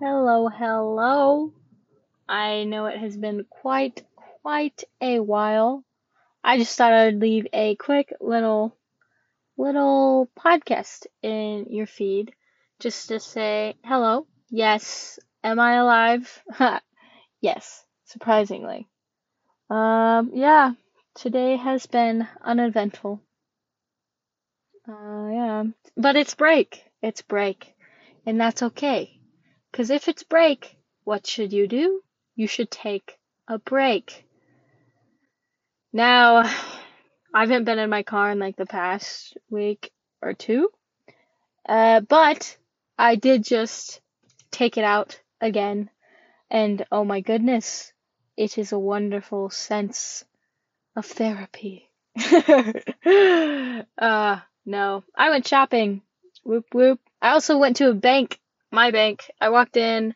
Hello, hello. I know it has been quite, quite a while. I just thought I'd leave a quick little, little podcast in your feed just to say hello. Yes. Am I alive? yes. Surprisingly. Um, yeah. Today has been uneventful. Uh, yeah. But it's break. It's break. And that's okay. Cause if it's break, what should you do? You should take a break. Now, I haven't been in my car in like the past week or two. Uh, but I did just take it out again. And oh my goodness, it is a wonderful sense of therapy. uh, no, I went shopping. Whoop whoop. I also went to a bank, my bank. I walked in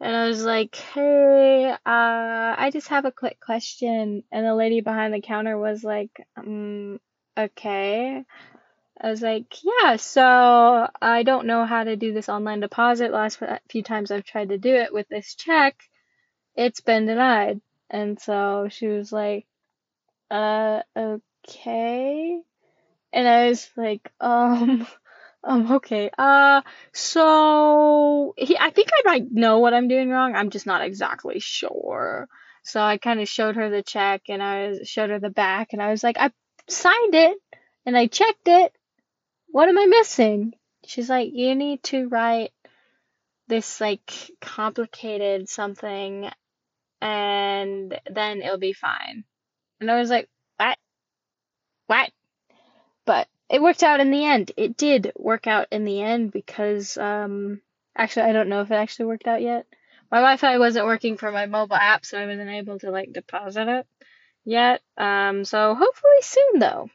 and I was like, "Hey, uh, I just have a quick question." And the lady behind the counter was like, um, okay." I was like, "Yeah, so I don't know how to do this online deposit. Last few times I've tried to do it with this check, it's been denied." And so she was like, "Uh, okay." And I was like, um, um, okay. Uh, so he, I think I might know what I'm doing wrong. I'm just not exactly sure. So I kind of showed her the check and I showed her the back and I was like, I signed it and I checked it. What am I missing? She's like, you need to write this like complicated something and then it'll be fine. And I was like, what? What? But it worked out in the end. It did work out in the end because, um, actually, I don't know if it actually worked out yet. My Wi-Fi wasn't working for my mobile app, so I wasn't able to like deposit it yet. Um, so hopefully soon though,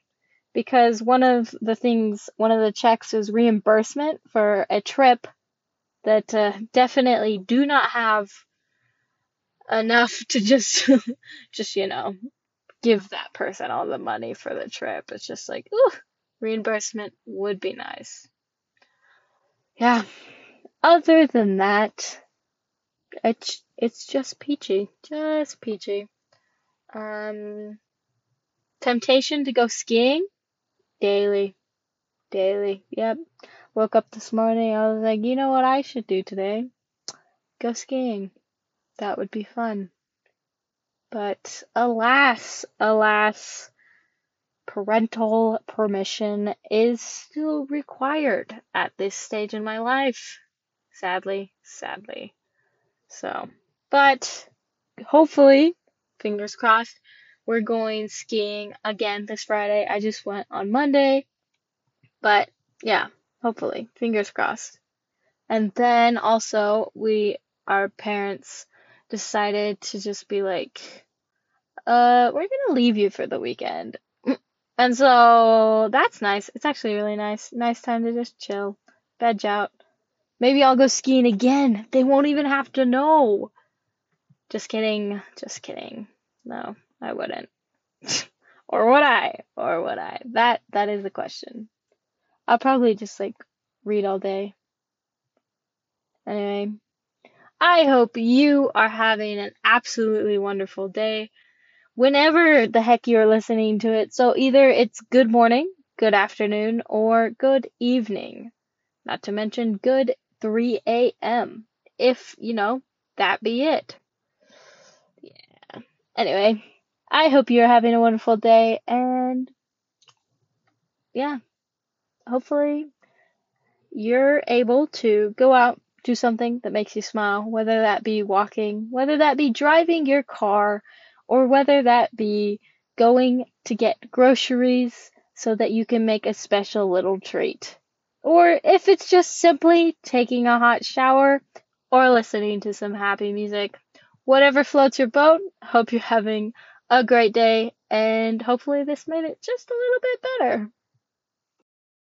because one of the things, one of the checks is reimbursement for a trip that uh, definitely do not have enough to just, just you know, give that person all the money for the trip. It's just like, ooh, reimbursement would be nice. Yeah. Other than that, it's it's just peachy, just peachy. Um, temptation to go skiing daily, daily. Yep. Woke up this morning. I was like, you know what I should do today? Go skiing. That would be fun. But alas, alas, parental permission is still required at this stage in my life. Sadly, sadly. So, but hopefully, fingers crossed, we're going skiing again this Friday. I just went on Monday. But yeah, hopefully, fingers crossed. And then also, we, our parents, decided to just be like, uh, we're gonna leave you for the weekend. And so that's nice. It's actually really nice. Nice time to just chill, veg out. Maybe I'll go skiing again. They won't even have to know. Just kidding. Just kidding. No, I wouldn't. or would I? Or would I? That that is the question. I'll probably just like read all day. Anyway, I hope you are having an absolutely wonderful day whenever the heck you're listening to it. So either it's good morning, good afternoon, or good evening. Not to mention good 3 a.m. If, you know, that be it. Yeah. Anyway, I hope you're having a wonderful day and yeah, hopefully you're able to go out do something that makes you smile, whether that be walking, whether that be driving your car, or whether that be going to get groceries so that you can make a special little treat. Or if it's just simply taking a hot shower or listening to some happy music. Whatever floats your boat, hope you're having a great day and hopefully this made it just a little bit better.